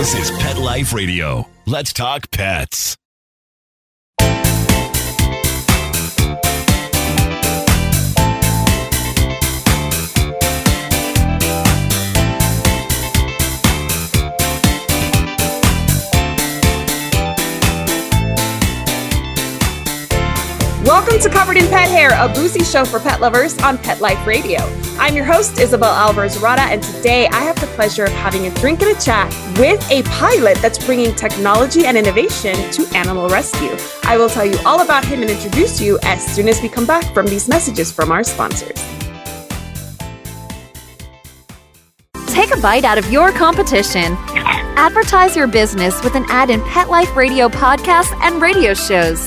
This is Pet Life Radio. Let's talk pets. Welcome to Covered in Pet Hair, a boozy show for pet lovers on Pet Life Radio. I'm your host, Isabel Alvarez Rada, and today I have the pleasure of having a drink and a chat with a pilot that's bringing technology and innovation to animal rescue. I will tell you all about him and introduce you as soon as we come back from these messages from our sponsors. Take a bite out of your competition. Advertise your business with an ad in Pet Life Radio podcasts and radio shows.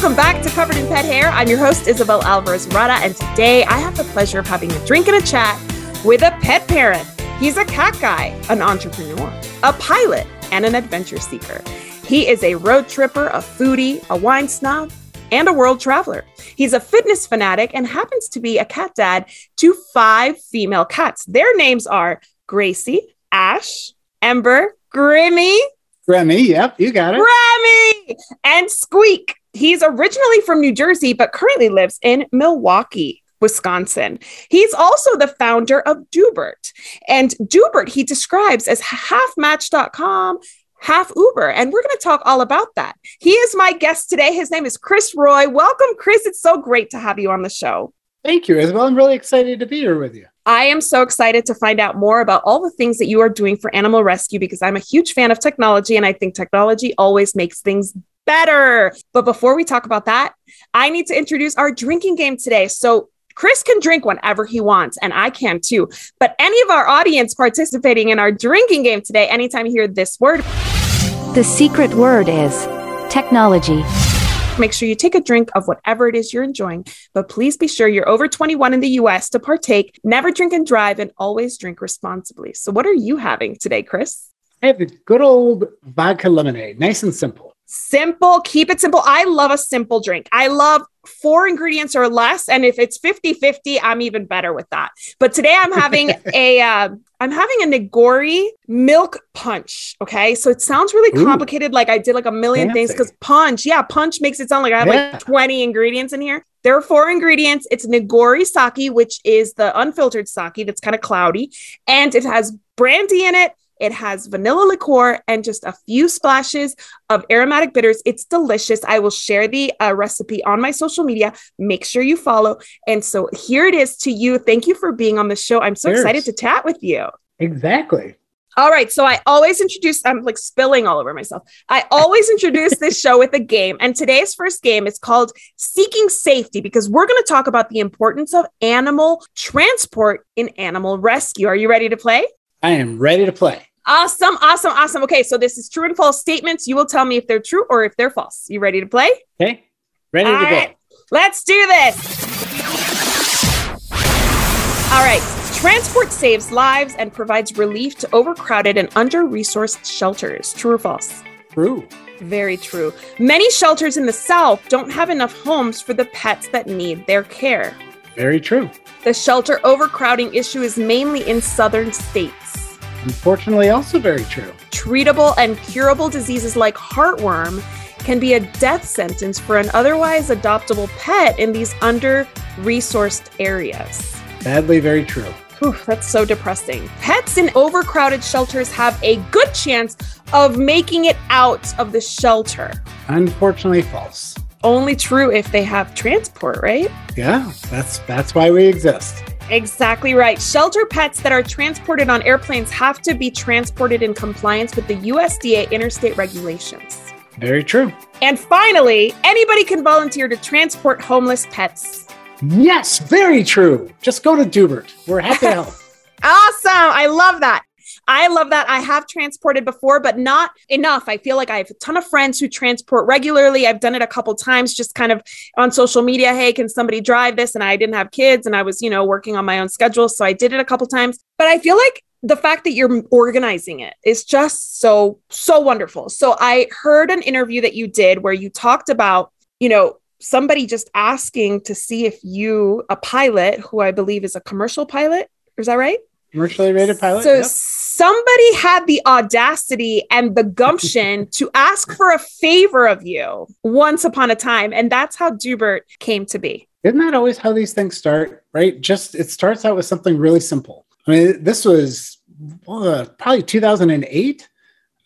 Welcome back to Covered in Pet Hair. I'm your host, Isabel Alvarez Rada, and today I have the pleasure of having a drink and a chat with a pet parent. He's a cat guy, an entrepreneur, a pilot, and an adventure seeker. He is a road tripper, a foodie, a wine snob, and a world traveler. He's a fitness fanatic and happens to be a cat dad to five female cats. Their names are Gracie, Ash, Ember, Grimmy, Remy, yep, you got it. Remy, and Squeak. He's originally from New Jersey, but currently lives in Milwaukee, Wisconsin. He's also the founder of Doobert. And Doobert, he describes as half match.com, half Uber. And we're going to talk all about that. He is my guest today. His name is Chris Roy. Welcome, Chris. It's so great to have you on the show. Thank you, Isabel. I'm really excited to be here with you. I am so excited to find out more about all the things that you are doing for animal rescue because I'm a huge fan of technology and I think technology always makes things better. But before we talk about that, I need to introduce our drinking game today. So Chris can drink whenever he wants, and I can too. But any of our audience participating in our drinking game today, anytime you hear this word, The secret word is technology. Make sure you take a drink of whatever it is you're enjoying. But please be sure you're over 21 in the US to partake. Never drink and drive, and always drink responsibly. So, what are you having today, Chris? I have the good old vodka lemonade, nice and simple. Simple, keep it simple. I love a simple drink. I love four ingredients or less. And if it's 50 50, I'm even better with that. But today I'm having a. Uh, I'm having a Nigori milk punch. Okay. So it sounds really Ooh. complicated. Like I did like a million things because punch, yeah, punch makes it sound like I have Yeah. like 20 ingredients in here. There are four ingredients. It's Nigori sake, which is the unfiltered sake that's kind of cloudy. And it has brandy in it. It has vanilla liqueur and just a few splashes of aromatic bitters. It's delicious. I will share the uh, recipe on my social media. Make sure you follow. And so here it is to you. Thank you for being on the show. I'm so Cheers. excited to chat with you. Exactly. All right. So I always introduce, I'm like spilling all over myself. I always introduce this show with a game. And today's first game is called Seeking Safety because we're going to talk about the importance of animal transport in animal rescue. Are you ready to play? I am ready to play. Awesome. Awesome. Awesome. Okay. So this is true and false statements. You will tell me if they're true or if they're false. You ready to play? Okay. Ready All to right. go. Let's do this. All right. Transport saves lives and provides relief to overcrowded and under resourced shelters. True or false? True. Very true. Many shelters in the South don't have enough homes for the pets that need their care. Very true. The shelter overcrowding issue is mainly in southern states. Unfortunately, also very true. Treatable and curable diseases like heartworm can be a death sentence for an otherwise adoptable pet in these under resourced areas. Sadly, very true. Whew, that's so depressing. Pets in overcrowded shelters have a good chance of making it out of the shelter. Unfortunately, false. Only true if they have transport, right? Yeah, that's that's why we exist. Exactly right. Shelter pets that are transported on airplanes have to be transported in compliance with the USDA interstate regulations. Very true. And finally, anybody can volunteer to transport homeless pets. Yes, very true. Just go to Doobert. We're happy to help. Awesome. I love that. I love that. I have transported before, but not enough. I feel like I have a ton of friends who transport regularly. I've done it a couple times, just kind of on social media. Hey, can somebody drive this? And I didn't have kids and I was, you know, working on my own schedule. So I did it a couple times. But I feel like the fact that you're organizing it is just so so wonderful. So I heard an interview that you did where you talked about, you know, somebody just asking to see if you a pilot who I believe is a commercial pilot, is that right? Commercially rated pilot. So yep. Somebody had the audacity and the gumption to ask for a favor of you once upon a time and that's how Doobert came to be. Isn't that always how these things start, right? Just it starts out with something really simple I mean, this was uh, probably 2008.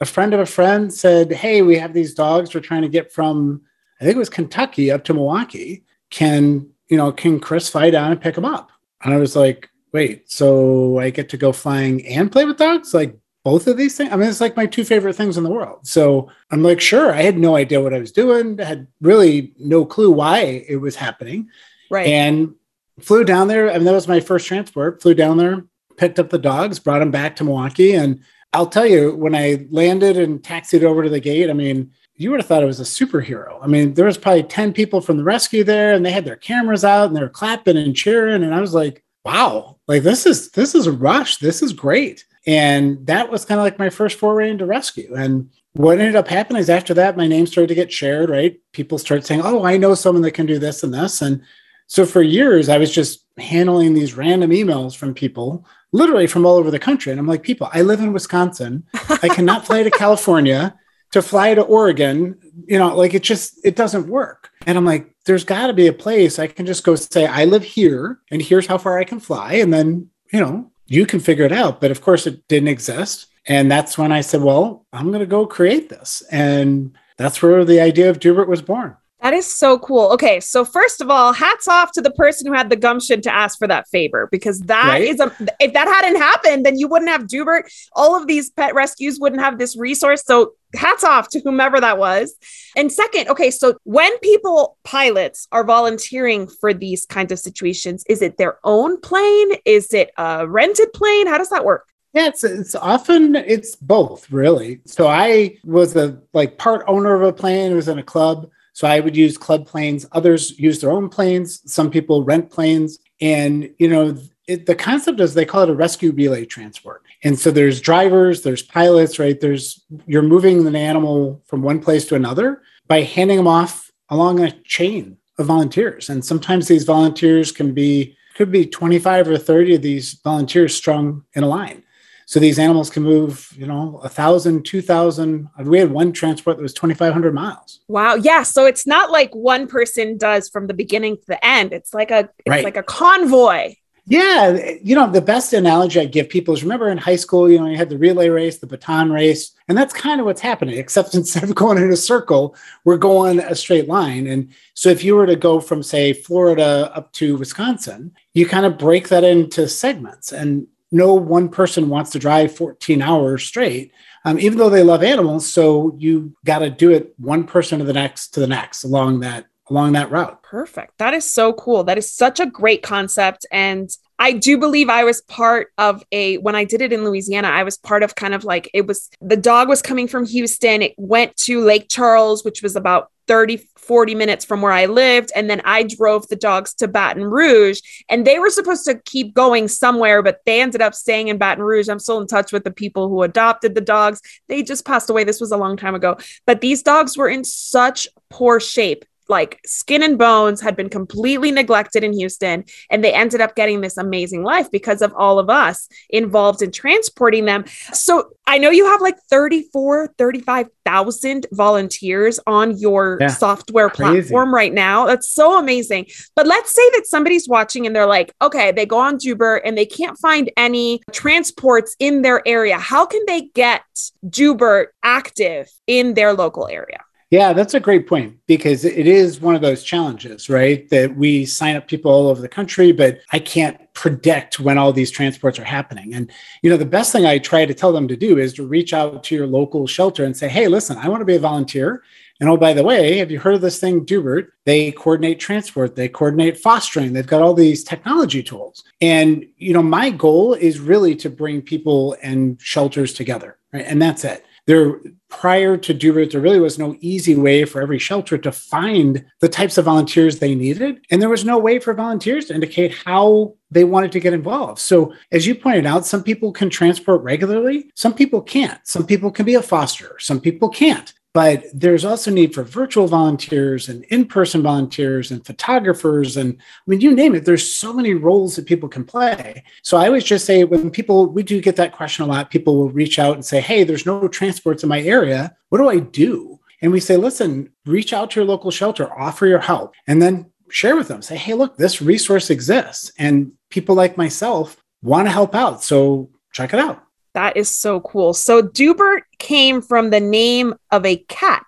A friend of a friend said, Hey, we have these dogs we're trying to get from, I think it was Kentucky up to Milwaukee. Can, you know, can Chris fly down and pick them up? And I was like, Wait, so I get to go flying and play with dogs? Like both of these things? I mean, it's like my two favorite things in the world. So I'm like, Sure. I had no idea what I was doing, I had really no clue why it was happening. Right. And flew down there. I mean, that was my first transport. Flew down there, picked up the dogs, brought them back to Milwaukee. And I'll tell you, when I landed and taxied over to the gate, I mean, you would have thought it was a superhero. I mean, there was probably 10 people from the rescue there and they had their cameras out and they were clapping and cheering. And I was like, wow, like this is this is a rush. This is great. And that was kind of like my first foray into rescue. And what ended up happening is after that, my name started to get shared, right? People started saying, Oh, I know someone that can do this and this. And so for years, I was just handling these random emails from people literally from all over the country. And I'm like, people, I live in Wisconsin. I cannot fly to California to fly to Oregon. You know, like it just, it doesn't work. And I'm like, there's got to be a place I can just go say, I live here and here's how far I can fly. And then, you know, you can figure it out. But of course, it didn't exist. And that's when I said, well, I'm going to go create this. And that's where the idea of Doobert was born. That is so cool. Okay, so first of all, hats off to the person who had the gumption to ask for that favor because that right? is a if that hadn't happened, then you wouldn't have Doobert. All of these pet rescues wouldn't have this resource. So hats off to whomever that was. And second, okay, so when people pilots are volunteering for these kinds of situations, is it their own plane? Is it a rented plane? How does that work? Yeah, it's it's often it's both really. So I was a like part owner of a plane. It was in a club. So I would use club planes. Others use their own planes. Some people rent planes. And, you know, it, the concept is they call it a rescue relay transport. And so there's drivers, there's pilots, right? There's, you're moving an animal from one place to another by handing them off along a chain of volunteers. And sometimes these volunteers can be, could be 25 or 30 of these volunteers strung in a line. So these animals can move, you know, a thousand, two thousand. We had one transport that was 2,500 miles. Wow. Yeah. So it's not like one person does from the beginning to the end. It's like a, it's right. like a convoy. Yeah. You know, the best analogy I give people is remember in high school, you know, you had the relay race, the baton race, and that's kind of what's happening, except instead of going in a circle, we're going a straight line. And so if you were to go from, say, Florida up to Wisconsin, you kind of break that into segments. And no one person wants to drive 14 hours straight, um, even though they love animals. So you got to do it one person to the next to the next along that along that route. Perfect. That is so cool. That is such a great concept. And I do believe I was part of a, when I did it in Louisiana, I was part of kind of like it was the dog was coming from Houston. It went to Lake Charles, which was about 30, 40 minutes from where I lived. And then I drove the dogs to Baton Rouge. And they were supposed to keep going somewhere, but they ended up staying in Baton Rouge. I'm still in touch with the people who adopted the dogs. They just passed away. This was a long time ago. But these dogs were in such poor shape like skin and bones had been completely neglected in Houston and they ended up getting this amazing life because of all of us involved in transporting them. So I know you have like 34 35,000 volunteers on your yeah, software crazy. platform right now. That's so amazing. But let's say that somebody's watching and they're like, "Okay, they go on Doobert and they can't find any transports in their area. How can they get Doobert active in their local area?" Yeah, that's a great point because it is one of those challenges, right? That we sign up people all over the country, but I can't predict when all these transports are happening. And, you know, the best thing I try to tell them to do is to reach out to your local shelter and say, hey, listen, I want to be a volunteer. And oh, by the way, have you heard of this thing, Doobert? They coordinate transport, they coordinate fostering, they've got all these technology tools. And, you know, my goal is really to bring people and shelters together, right? And that's it. There, prior to Doobert, there really was no easy way for every shelter to find the types of volunteers they needed. And there was no way for volunteers to indicate how they wanted to get involved. So, as you pointed out, some people can transport regularly, some people can't. Some people can be a foster, some people can't. But there's also need for virtual volunteers and in-person volunteers and photographers and I mean you name it there's so many roles that people can play. So I always just say when people we do get that question a lot people will reach out and say hey there's no transports in my area what do I do? And we say listen reach out to your local shelter offer your help and then share with them say hey look this resource exists and people like myself want to help out so check it out. That is so cool. So Doobert came from the name of a cat,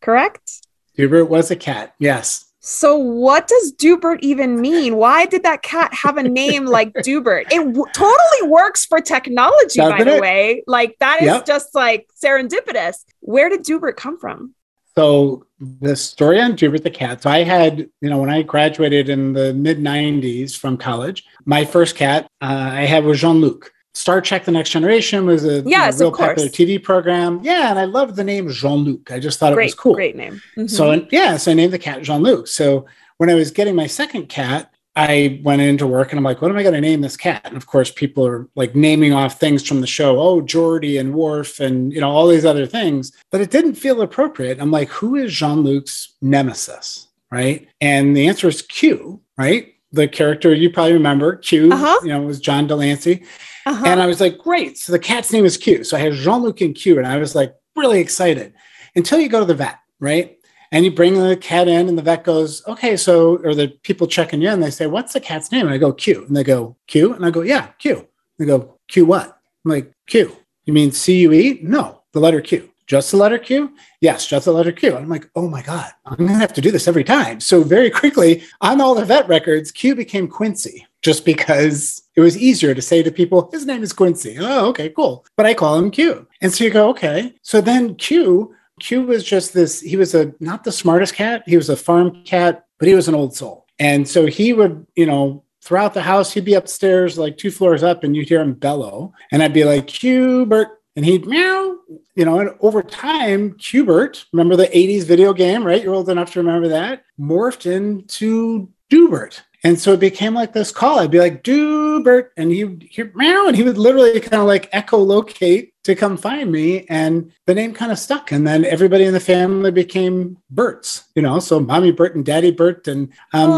correct? Doobert was a cat, yes. So what does Doobert even mean? Why did that cat have a name like Doobert? It w- totally works for technology, Doesn't by the it? way. Like that is Yep. just like serendipitous. Where did Doobert come from? So the story on Doobert the cat. So I had, you know, when I graduated in the mid '90s from college, my first cat uh, I had was Jean Luc. Star Trek: The Next Generation was a you know, real popular TV program. Yeah, and I loved the name Jean Luc. I just thought it was cool. great name. Mhm. So yeah, so I named the cat Jean Luc. So when I was getting my second cat, I went into work and I'm like, what am I going to name this cat? And of course, people are like naming off things from the show. Oh, Geordi and Worf and you know all these other things, but it didn't feel appropriate. I'm like, who is Jean Luc's nemesis, right? And the answer is Q, right? The character you probably remember, Q. Uh-huh. You know, was John de Lancie. Uh-huh. And I was like, great. So the cat's name is Q. So I had Jean Luc and Q, and I was like really excited until you go to the vet, right? And you bring the cat in, and the vet goes, okay, so, or the people checking you in, they say, what's the cat's name? And I go, Q. And they go, Q. And I go, yeah, Q. They go, Q what? I'm like, Q. You mean C U E? No, the letter Q. Just the letter Q? Yes, just the letter Q. And I'm like, oh my God, I'm going to have to do this every time. So very quickly, on all the vet records, Q became Quincy just because it was easier to say to people, his name is Quincy. Oh, okay, cool. But I call him Q. And so you go, okay. So then Q, Q was just this, he was a not the smartest cat. He was a farm cat, but he was an old soul. And so he would, you know, throughout the house, he'd be upstairs like two floors up and you'd hear him bellow. And I'd be like, Qbert. And he'd meow, you know, and over time, Qbert, remember the 80s video game, right? You're old enough to remember that, morphed into Doobert. And so it became like this call. I'd be like, Doobert. And he'd hear meow, and he would literally kind of like echolocate to come find me. And the name kind of stuck. And then everybody in the family became Berts, you know, so mommy Bert and daddy Bert. And um.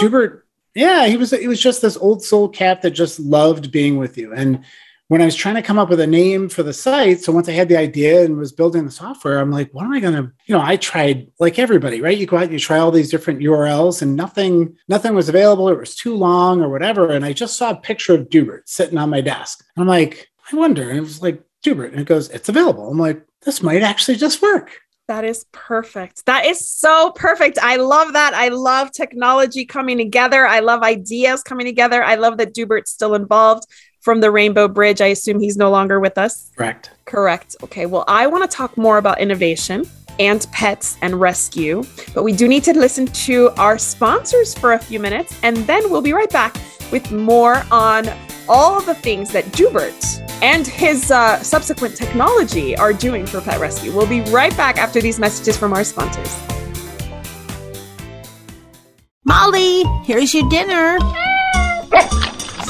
Doobert, yeah, he was, he was just this old soul cat that just loved being with you. And when I was trying to come up with a name for the site, so once I had the idea and was building the software, I'm like, what am I going to, you know, I tried like everybody, right? You go out you try all these different URLs and nothing, nothing was available. It was too long or whatever. And I just saw a picture of Doobert sitting on my desk. I'm like, I wonder. And it was like Doobert. And it goes, it's available. I'm like, this might actually just work. That is perfect. That is so perfect. I love that. I love technology coming together. I love ideas coming together. I love that Doobert's still involved from the Rainbow Bridge. I assume he's no longer with us. Correct. Correct. Okay. Well, I want to talk more about innovation and pets and rescue, but we do need to listen to our sponsors for a few minutes, and then we'll be right back with more on all of the things that Doobert and his uh, subsequent technology are doing for pet rescue. We'll be right back after these messages from our sponsors. Molly, here's your dinner.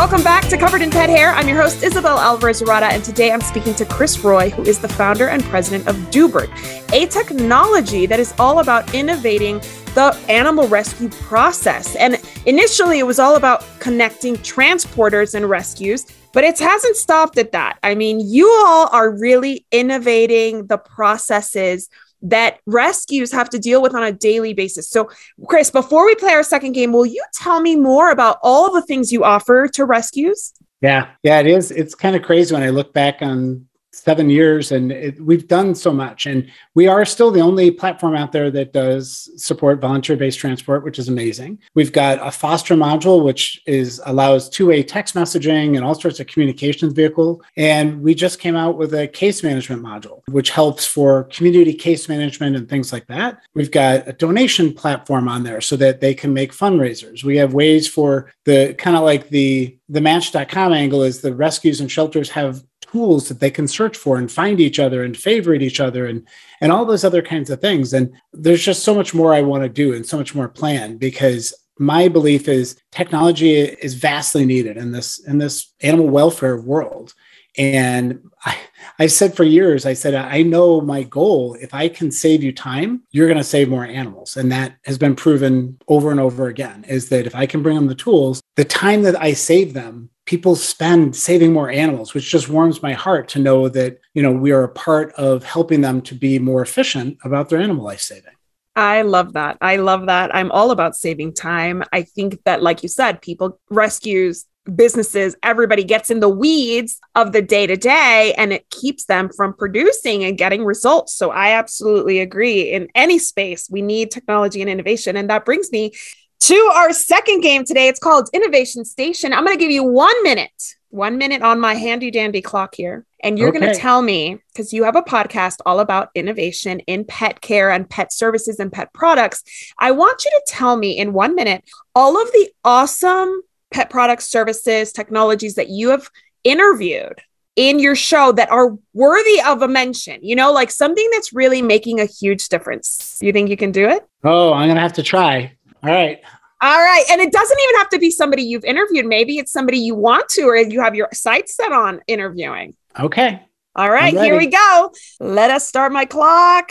Welcome back to Covered in Pet Hair. I'm your host, Isabel Alvarez Arada, and today I'm speaking to Chris Roy, who is the founder and president of Doobert, a technology that is all about innovating the animal rescue process. And initially, it was all about connecting transporters and rescues, but it hasn't stopped at that. I mean, you all are really innovating the processes that rescues have to deal with on a daily basis. So, Chris, before we play our second game, will you tell me more about all the things you offer to rescues? Yeah, yeah, it is. It's kind of crazy when I look back on seven years and it, we've done so much. And we are still the only platform out there that does support volunteer based transport, which is amazing. We've got a foster module, which is allows two way text messaging and all sorts of communications vehicle. And we just came out with a case management module, which helps for community case management and things like that. We've got a donation platform on there so that they can make fundraisers. We have ways for the kind of like the the match.com angle is the rescues and shelters have tools that they can search for and find each other and favorite each other and and all those other kinds of things and there's just so much more i want to do and so much more planned because my belief is technology is vastly needed in this in this animal welfare world and I, I said for years, I said, I know my goal. If I can save you time, you're going to save more animals. And that has been proven over and over again is that if I can bring them the tools, the time that I save them, people spend saving more animals, which just warms my heart to know that, you know, we are a part of helping them to be more efficient about their animal life saving. I love that. I love that. I'm all about saving time. I think that, like you said, people rescues businesses, everybody gets in the weeds of the day to day and it keeps them from producing and getting results. So I absolutely agree. In any space, we need technology and innovation. And that brings me to our second game today. It's called Innovation Station. I'm going to give you one minute, one minute on my handy dandy clock here. And you're going to tell me, because you have a podcast all about innovation in pet care and pet services and pet products. I want you to tell me in one minute all of the awesome pet products, services, technologies that you have interviewed in your show that are worthy of a mention, you know, like something that's really making a huge difference. You think you can do it? Oh, I'm going to have to try. All right. All right. And it doesn't even have to be somebody you've interviewed. Maybe it's somebody you want to, or you have your sights set on interviewing. Okay. All right. Here we go. Let us start my clock.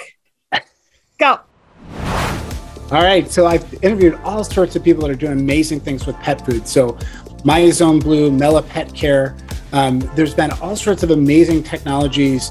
Go. All right. So I've interviewed all sorts of people that are doing amazing things with pet food. So Maya Zone Blue, Mela Pet Care. Um, there's been all sorts of amazing technologies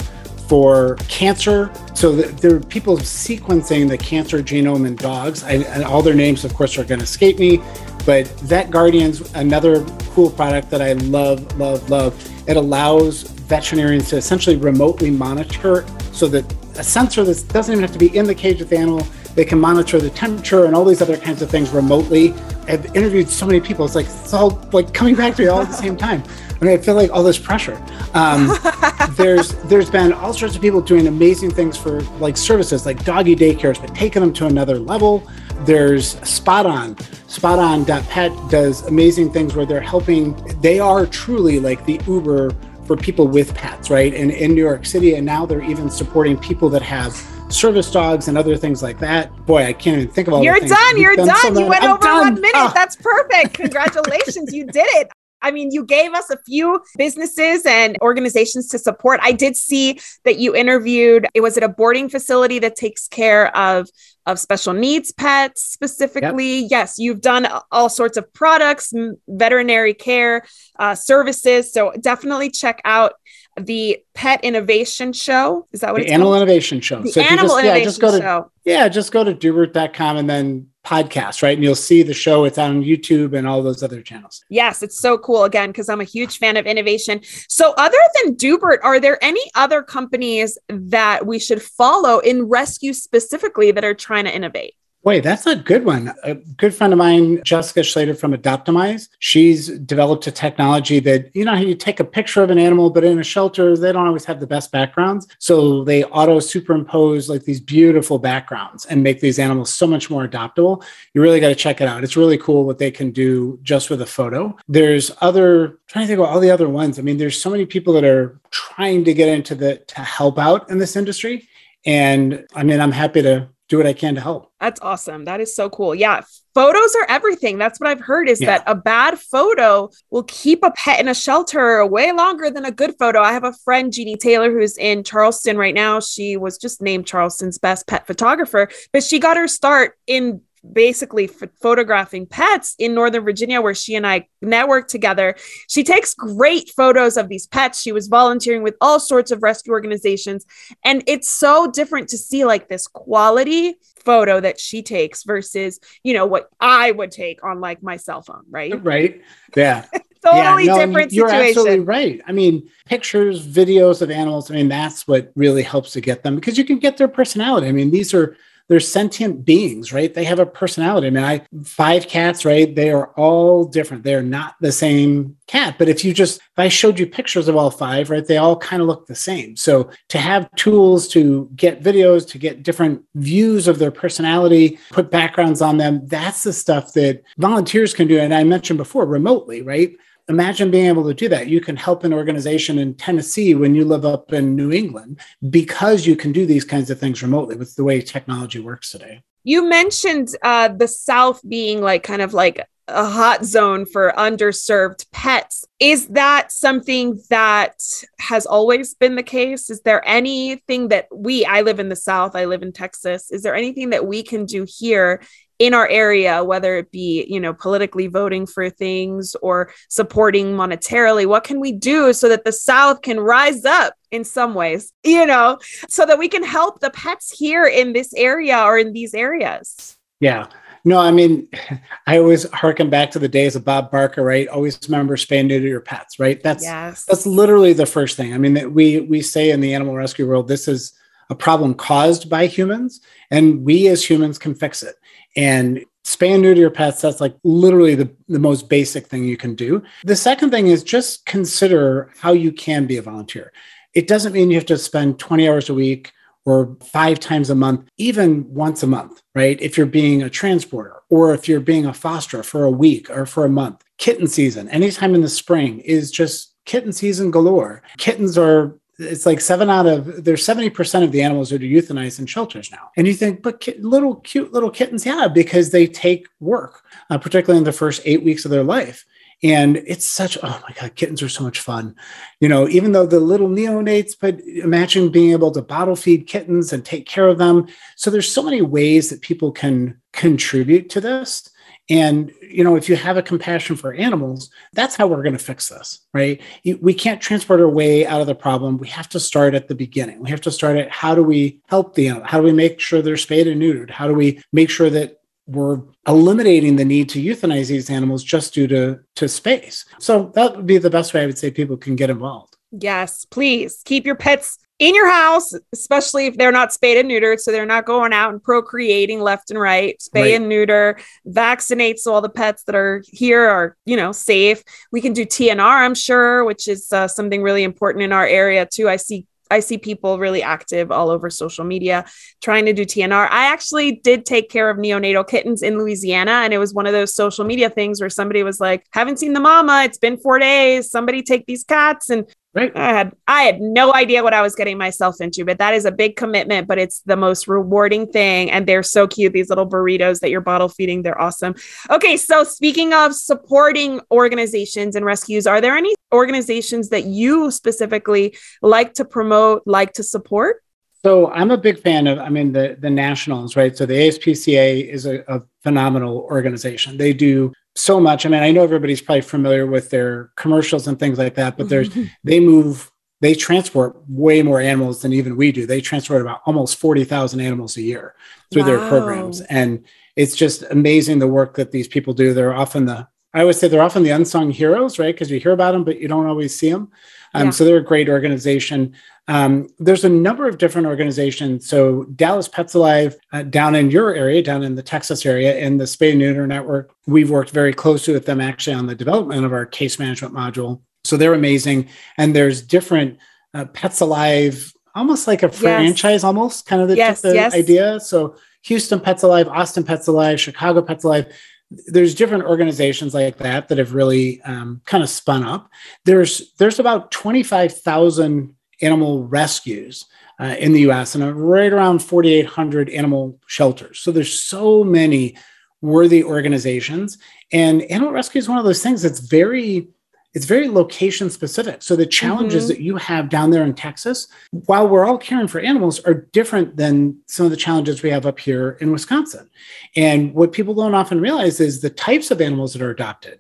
for cancer. So th- there are people sequencing the cancer genome in dogs. I, and all their names, of course, are going to escape me. But Vet Guardians, another cool product that I love, love, love. It allows veterinarians to essentially remotely monitor so that a sensor that doesn't even have to be in the cage with the animal, they can monitor the temperature and all these other kinds of things remotely. I've interviewed so many people. It's like it's all like coming back to me all at the same time. I mean, I feel like all this pressure. Um, there's there's been all sorts of people doing amazing things for like services like doggy daycares, but taking them to another level. There's Spot On. Spot On Pet does amazing things where they're helping. They are truly like the Uber for people with pets, right? And in New York City, and now they're even supporting people that have service dogs and other things like that. Boy, I can't even think of all. You're done. You're so done. you went I'm over done. one minute. Ah. That's perfect. Congratulations. you did it. I mean, you gave us a few businesses and organizations to support. I did see that you interviewed, it was at a boarding facility that takes care of of special needs pets specifically. Yes, you've done all sorts of products, veterinary care, uh, services. So definitely check out the Pet Innovation Show. Is that what the it's Animal called? Innovation Show. The So Animal just, yeah, just go to Show. yeah, just go to doobert.com and then podcast, right? And you'll see the show. It's on YouTube and all those other channels. Yes, it's so cool again because I'm a huge fan of innovation. So, other than Doobert, are there any other companies that we should follow in rescue specifically that are trying to innovate? Wait, that's a good one. A good friend of mine, Jessica Schlater from Adoptimize, she's developed a technology that, you know, how you take a picture of an animal, but in a shelter, they don't always have the best backgrounds. So they auto superimpose like these beautiful backgrounds and make these animals so much more adoptable. You really got to check it out. It's really cool what they can do just with a photo. There's other, trying to think about all the other ones. I mean, there's so many people that are trying to get into the, to help out in this industry. And I mean, I'm happy to do what I can to help. That's awesome. That is so cool. Yeah. Photos are everything. That's what I've heard is Yeah. that a bad photo will keep a pet in a shelter way longer than a good photo. I have a friend, Jeannie Taylor, who's in Charleston right now. She was just named Charleston's best pet photographer, but she got her start in basically ph- photographing pets in Northern Virginia, where she and I networked together. She takes great photos of these pets. She was volunteering with all sorts of rescue organizations. And it's so different to see like this quality photo that she takes versus, you know, what I would take on like my cell phone, right? Right. Yeah. Totally Yeah, no, different You're absolutely right. I mean, pictures, videos of animals, I mean, that's what really helps to get them because you can get their personality. I mean, these are they're sentient beings, right? They have a personality. I mean, I five cats, right? They are all different. They're not the same cat. But if you just if I showed you pictures of all five, right, they all kind of look the same. So to have tools to get videos, to get different views of their personality, put backgrounds on them, that's the stuff that volunteers can do. And I mentioned before, remotely, right? Imagine being able to do that. You can help an organization in Tennessee when you live up in New England because you can do these kinds of things remotely with the way technology works today. You mentioned uh, the South being like kind of like a hot zone for underserved pets. Is that something that has always been the case? Is there anything that we, I live in the South, I live in Texas, is there anything that we can do here? In our area whether it be you know politically voting for things or supporting monetarily what can we do so that the south can rise up in some ways you know so that we can help the pets here in this area or in these areas Yeah. No, I mean, I always harken back to the days of Bob Barker, right? Always remember spay neuter your pets, right? That's yes that's literally the first thing. I mean, that we we say in the animal rescue world, this is a problem caused by humans, and we as humans can fix it. And spay and neuter your pets, that's like literally the, the most basic thing you can do. The second thing is just consider how you can be a volunteer. It doesn't mean you have to spend 20 hours a week or five times a month, even once a month, right? If you're being a transporter or if you're being a foster for a week or for a month. Kitten season, anytime in the spring, is just kitten season galore. Kittens are it's like seven out of there's 70% of the animals that are euthanized in shelters now. And you think, but ki- little cute little kittens, yeah, because they take work, uh, particularly in the first eight weeks of their life. And it's such, oh my God, kittens are so much fun. You know, even though the little neonates, but imagine being able to bottle feed kittens and take care of them. So there's so many ways that people can contribute to this. And, you know, if you have a compassion for animals, that's how we're going to fix this, right? We can't transport our way out of the problem. We have to start at the beginning. We have to start at how do we help the animal? How do we make sure they're spayed and neutered? How do we make sure that we're eliminating the need to euthanize these animals just due to, to space? So that would be the best way I would say people can get involved. Yes please keep your pets in your house especially if they're not spayed and neutered so they're not going out and procreating left and right spay Right. and neuter vaccinate so all the pets that are here are you know safe we can do tnr i'm sure which is uh, something really important in our area too i see I see people really active all over social media trying to do TNR. I actually did take care of neonatal kittens in Louisiana, and it was one of those social media things where somebody was like, "Haven't seen the mama. It's been four days. Somebody take these cats." And Right. I had I had no idea what I was getting myself into, but that is a big commitment, but it's the most rewarding thing. And they're so cute. These little burritos that you're bottle feeding, they're awesome. Okay, so speaking of supporting organizations and rescues, are there any organizations that you specifically like to promote, like to support? So I'm a big fan of, I mean, the the nationals, right? So the ASPCA is a, a phenomenal organization. They do so much. I mean, I know everybody's probably familiar with their commercials and things like that, but there's they move, they transport way more animals than even we do. They transport about almost forty thousand animals a year through their programs, and it's just amazing the work that these people do. They're often the I always say they're often the unsung heroes, right? Because you hear about them, but you don't always see them. Um, Yeah. So they're a great organization. Um, there's a number of different organizations. So Dallas Pets Alive uh, down in your area, down in the Texas area, and the Spay Neuter Network, we've worked very closely with them actually on the development of our case management module. So they're amazing. And there's different uh, Pets Alive, almost like a Yes. franchise, almost kind of the, Yes, the yes. idea. So Houston Pets Alive, Austin Pets Alive, Chicago Pets Alive. There's different organizations like that that have really um, kind of spun up. There's there's about 25,000 animal rescues uh, in the U.S. and right around 4,800 animal shelters. So there's so many worthy organizations, and animal rescue is one of those things that's very it's very location specific. So the challenges Mhm. that you have down there in Texas, while we're all caring for animals, are different than some of the challenges we have up here in Wisconsin. And what people don't often realize is the types of animals that are adopted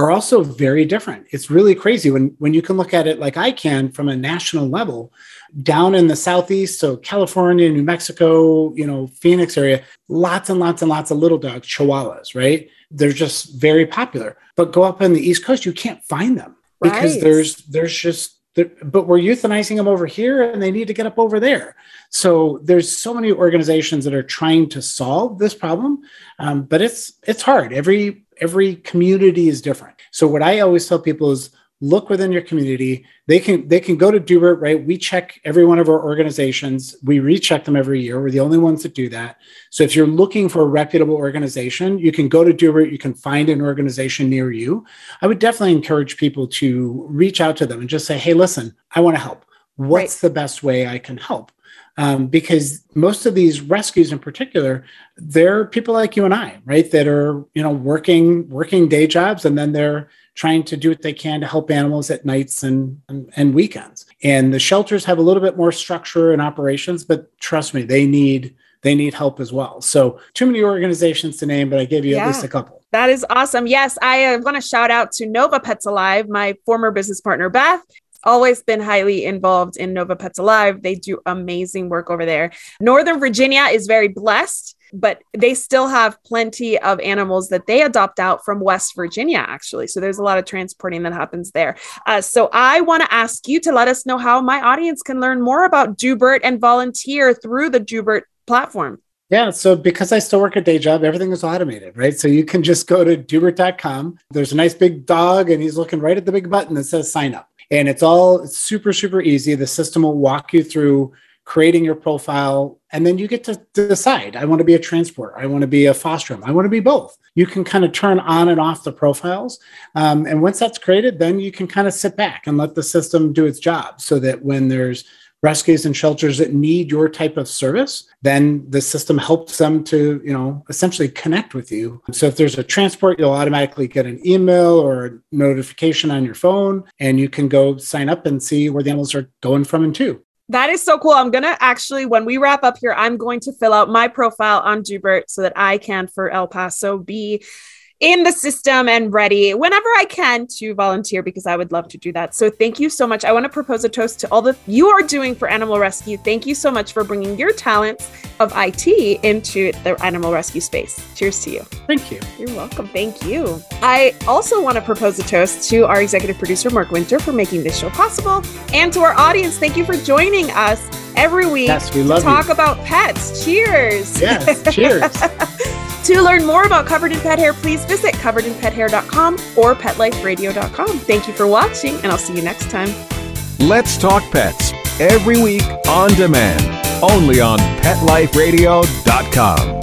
are also very different. It's really crazy when when you can look at it like I can from a national level down in the southeast, so California, New Mexico, you know, Phoenix area, lots and lots and lots of little dogs, chihuahuas, right? They're just very popular. But go up on the East Coast, you can't find them because Right. there's there's just but we're euthanizing them over here and they need to get up over there. So there's so many organizations that are trying to solve this problem, um, but it's it's hard. Every every community is different. So what I always tell people is look within your community. They can they can go to Doobert, right? We check every one of our organizations. We recheck them every year. We're the only ones that do that. So if you're looking for a reputable organization, you can go to Doobert. You can find an organization near you. I would definitely encourage people to reach out to them and just say, "Hey, listen, I want to help. What's the best way I can help?" Um, because most of these rescues, in particular, they're people like you and I, right? That are you know working working day jobs, and then they're trying to do what they can to help animals at nights and, and and weekends. And the shelters have a little bit more structure and operations, but trust me, they need they need help as well. So too many organizations to name, but I gave you Yeah. at least a couple. That is awesome. Yes, I uh, want to shout out to Nova Pets Alive, my former business partner, Beth. Always been highly involved in Nova Pets Alive. They do amazing work over there. Northern Virginia is very blessed, but they still have plenty of animals that they adopt out from West Virginia, actually. So there's a lot of transporting that happens there. Uh, so I want to ask you to let us know how my audience can learn more about Doobert and volunteer through the Doobert platform. Yeah, so because I still work a day job, everything is automated, right? So you can just go to doobert.com. There's a nice big dog, and he's looking right at the big button that says sign up. And it's all super, super easy. The system will walk you through creating your profile, and then you get to decide I want to be a transport, I want to be a foster home, I want to be both. You can kind of turn on and off the profiles. Um, and once that's created, then you can kind of sit back and let the system do its job so that when there's rescues and shelters that need your type of service, then the system helps them to, you know, essentially connect with you. So if there's a transport, you'll automatically get an email or a notification on your phone, and you can go sign up and see where the animals are going from and to. That is so cool. I'm going to actually, when we wrap up here, I'm going to fill out my profile on Doobert so that I can, for El Paso, be in the system and ready whenever I can to volunteer because I would love to do that. So thank you so much. I want to propose a toast to all that you are doing for animal rescue. Thank you so much for bringing your talents of IT into the animal rescue space. Cheers to you. Thank you. You're welcome. Thank you. I also want to propose a toast to our executive producer, Mark Winter, for making this show possible. And to our audience, thank you for joining us every week Yes, we to talk you. about pets. Cheers. Yes, cheers. to learn more about Covered in Pet Hair, please visit coveredinpethair.com or petliferadio.com. Thank you for watching, and I'll see you next time. Let's Talk Pets every week on demand, only on PetLifeRadio.com.